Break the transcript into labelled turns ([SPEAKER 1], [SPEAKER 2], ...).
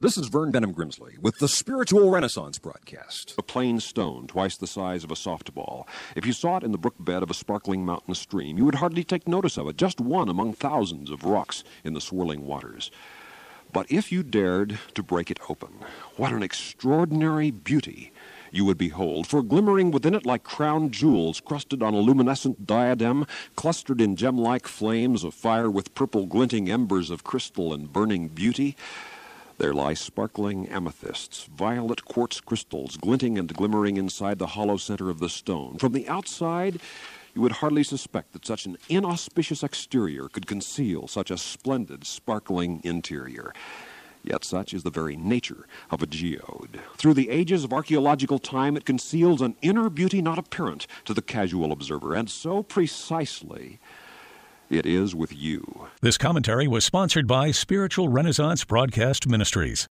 [SPEAKER 1] This is Vern Benham Grimsley with the Spiritual Renaissance broadcast.
[SPEAKER 2] A plain stone, twice the size of a softball. If you saw it in the brook bed of a sparkling mountain stream, you would hardly take notice of it, just one among thousands of rocks in the swirling waters. But if you dared to break it open, what an extraordinary beauty you would behold, for glimmering within it like crown jewels crusted on a luminescent diadem, clustered in gem like flames of fire with purple glinting embers of crystal and burning beauty, there lie sparkling amethysts, violet quartz crystals glinting and glimmering inside the hollow center of the stone. From the outside, you would hardly suspect that such an inauspicious exterior could conceal such a splendid, sparkling interior. Yet such is the very nature of a geode. Through the ages of archaeological time, it conceals an inner beauty not apparent to the casual observer, and so precisely it is with you.
[SPEAKER 3] This commentary was sponsored by Spiritual Renaissance Broadcast Ministries.